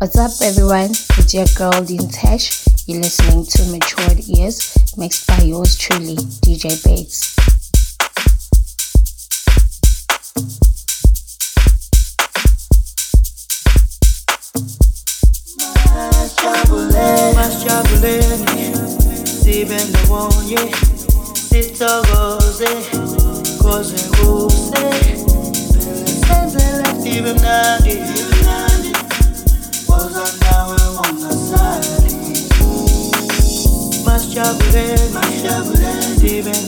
What's up, everyone? It's your girl Dintesh. You're listening to Matured Ears, mixed by yours truly, DJ Bates. sibendawonye sithokoze mashabule,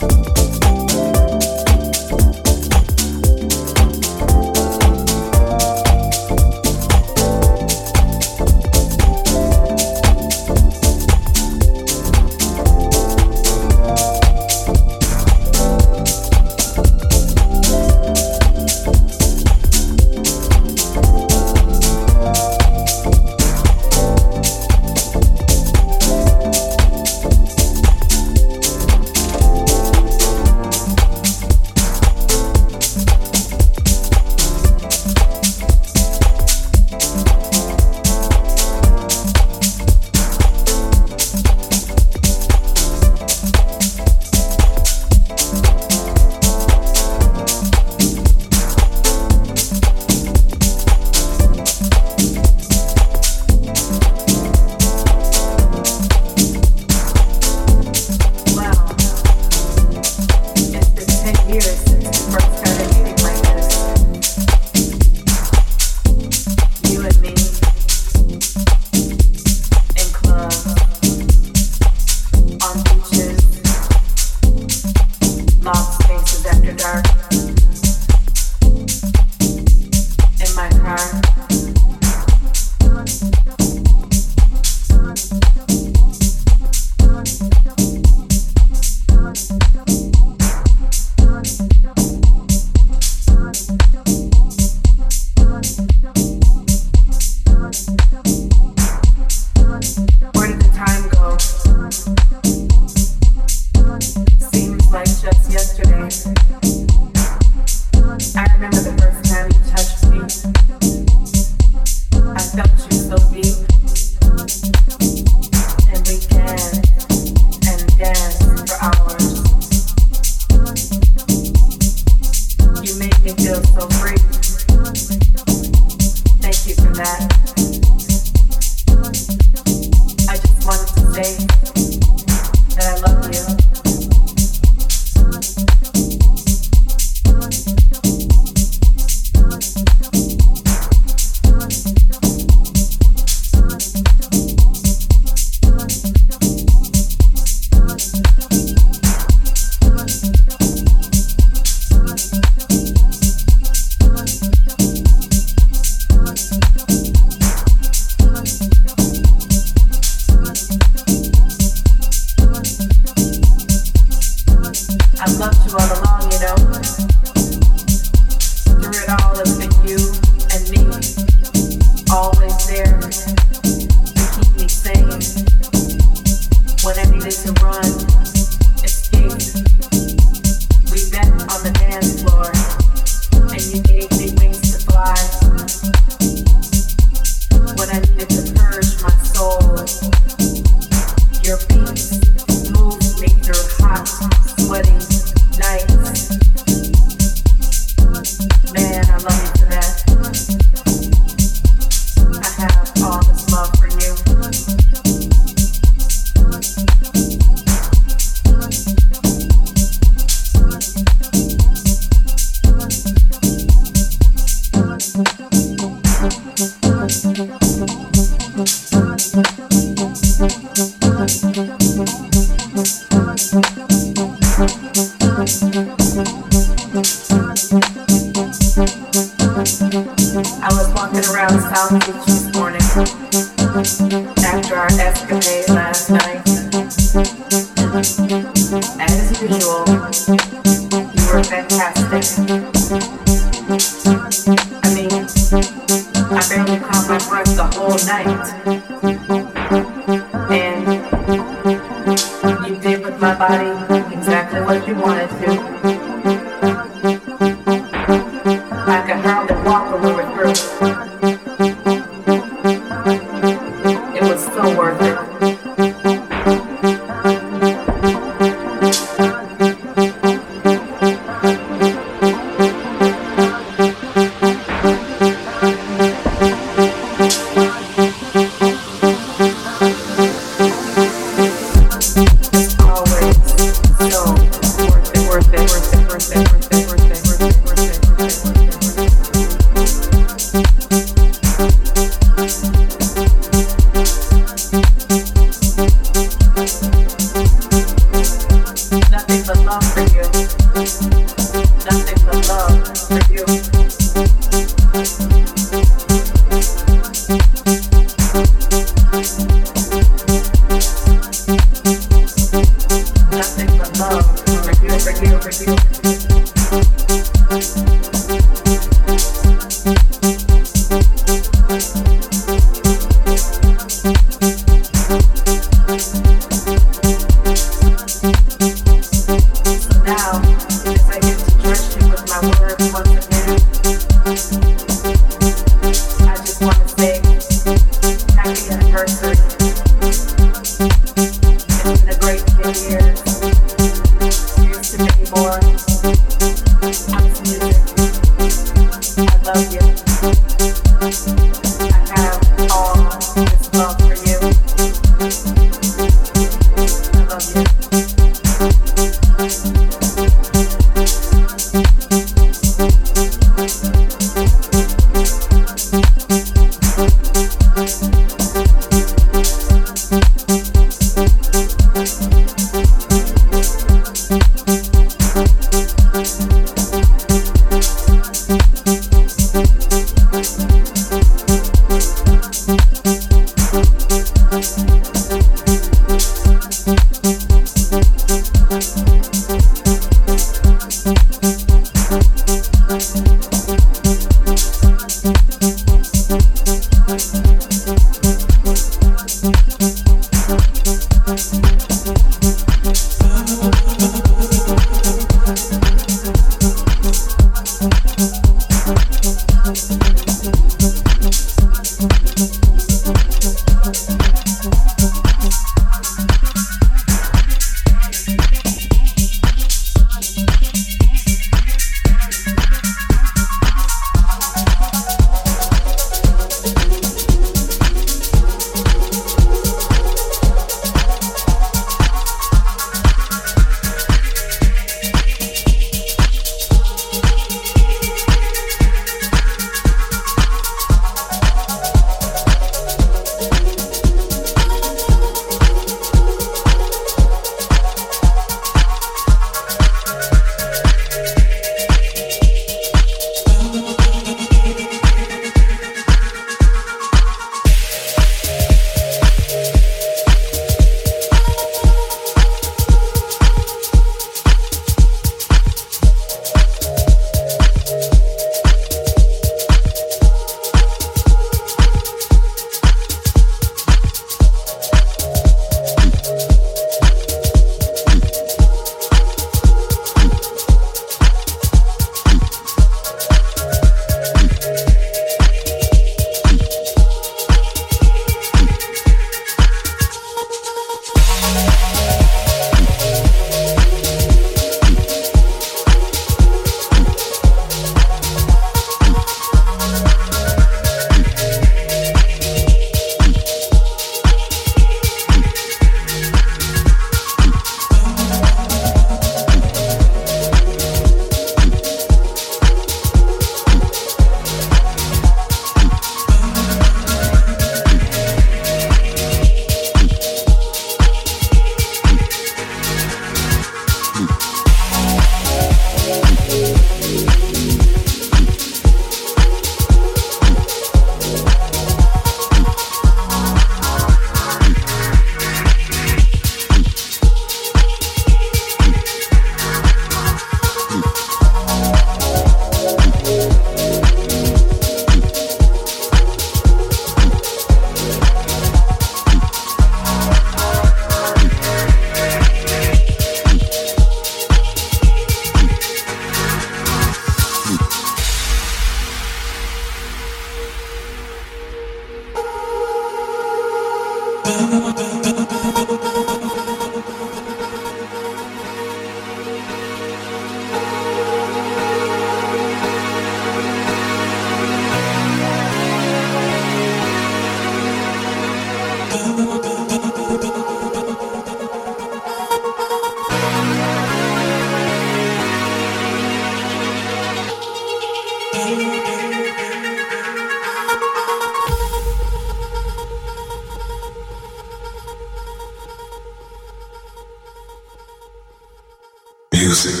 music.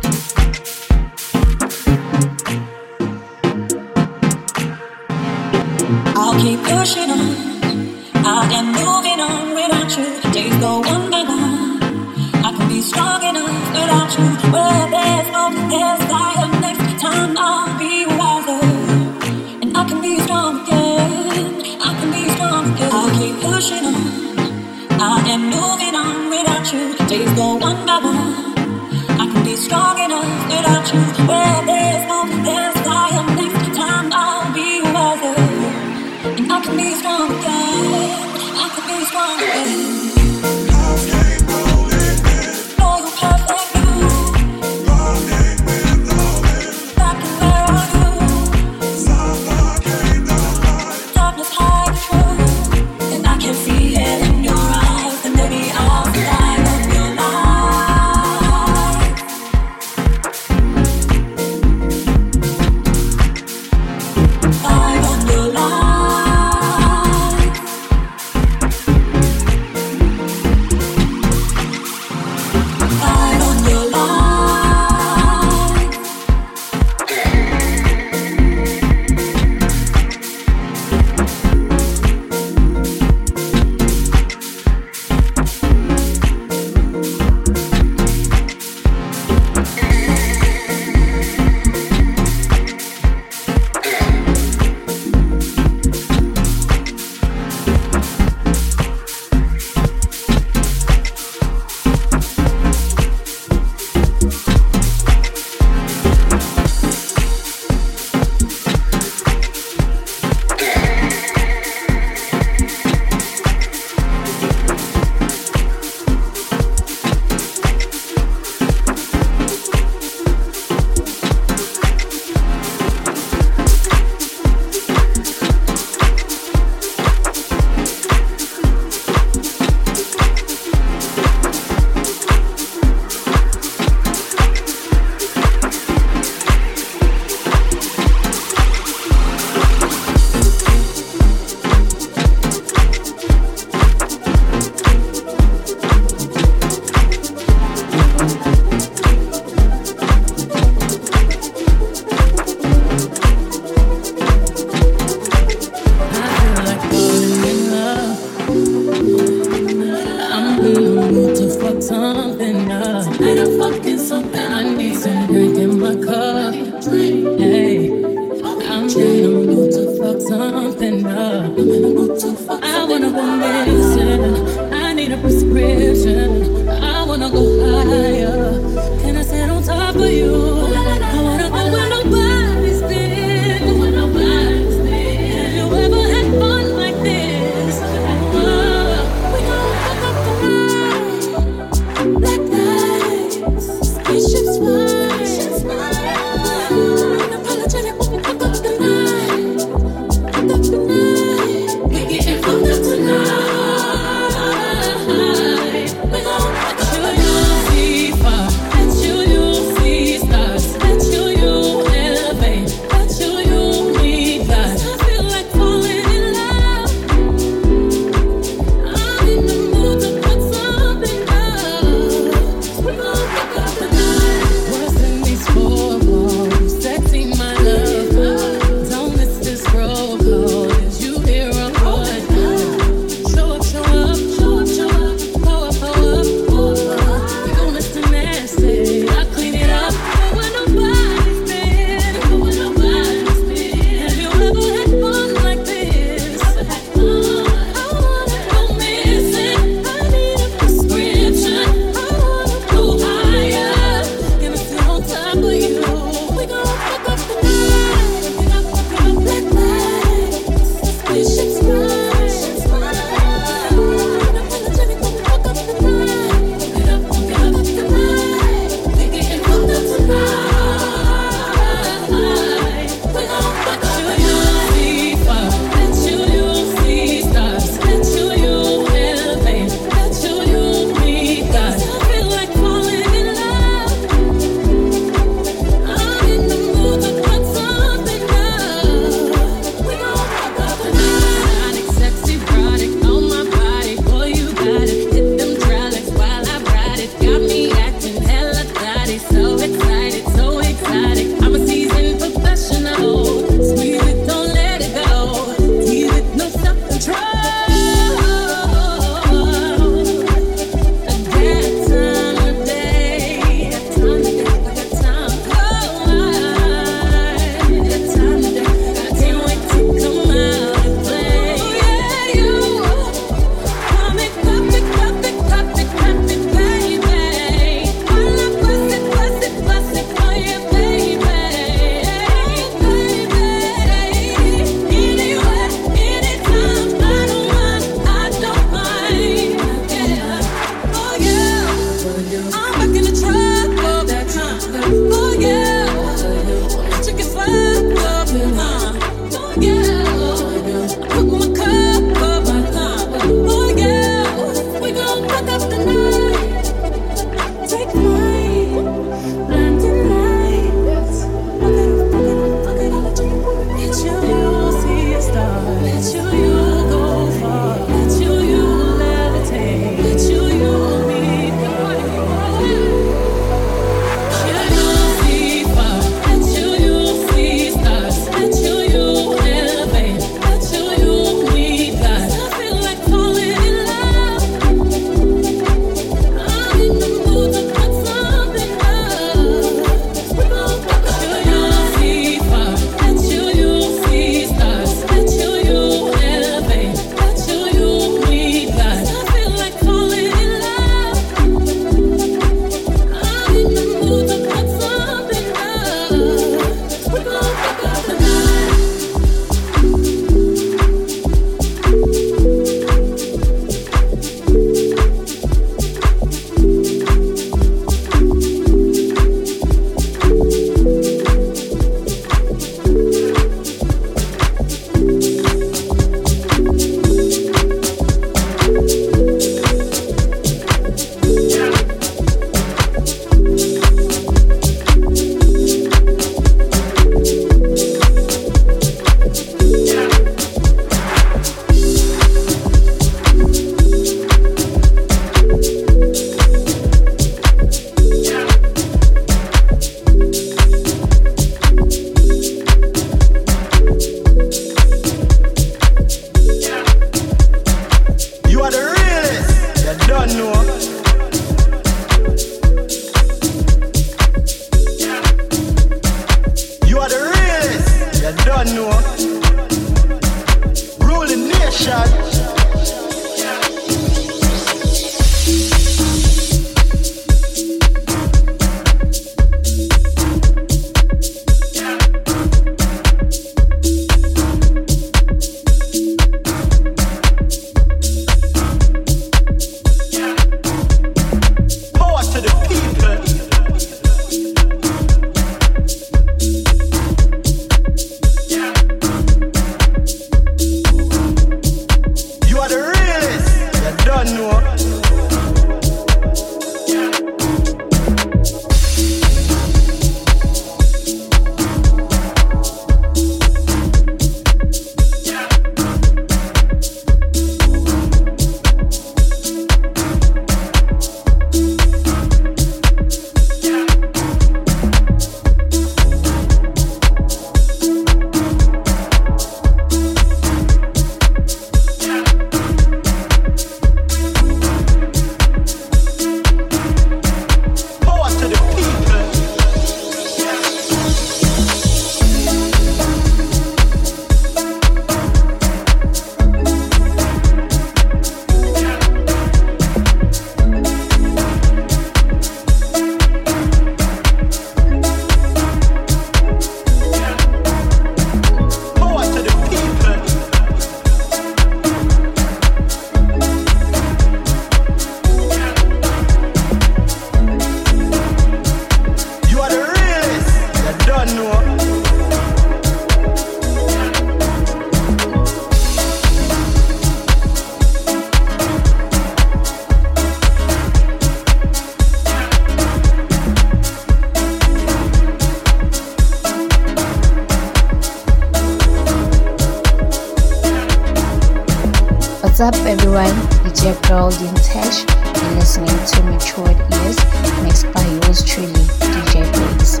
Your girl, You're listening to Matured Ears, mixed by yours truly, DJ Blaze.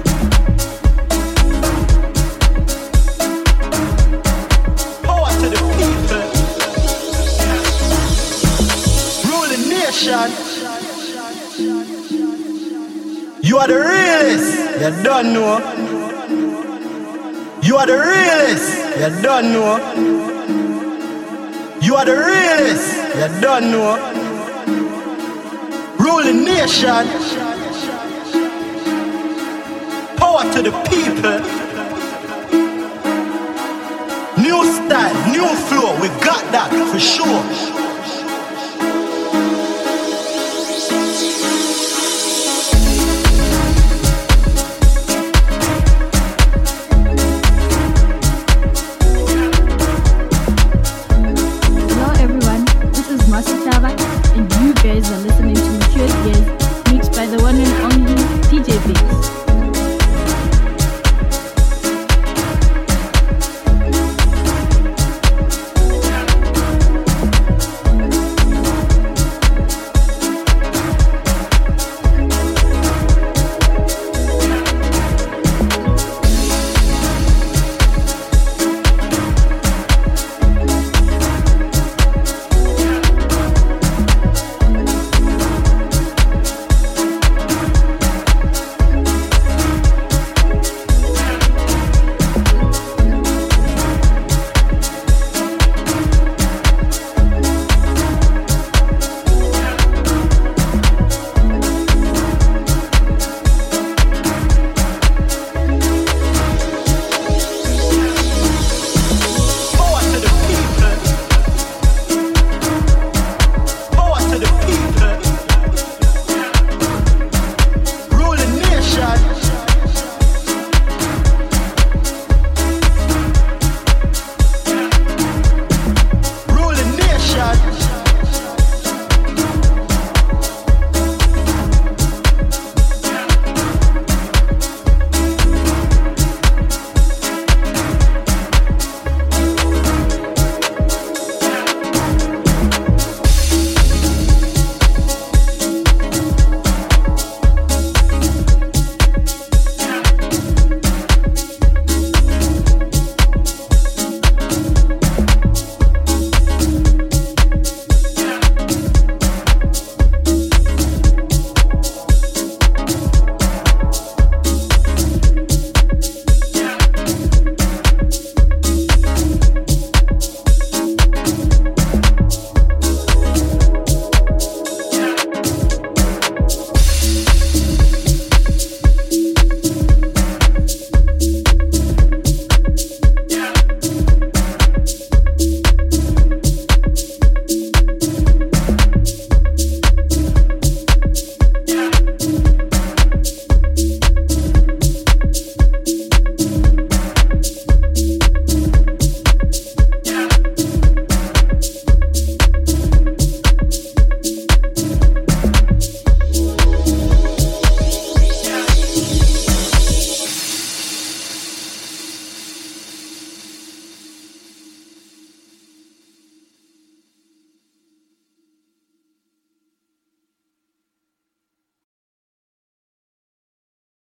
Power to the people. Ruling nation. You are the realest. You don't know. You are the realest. You don't know. You don't know. Ruling nation. Power to the people. New style, new flow. We got that for sure.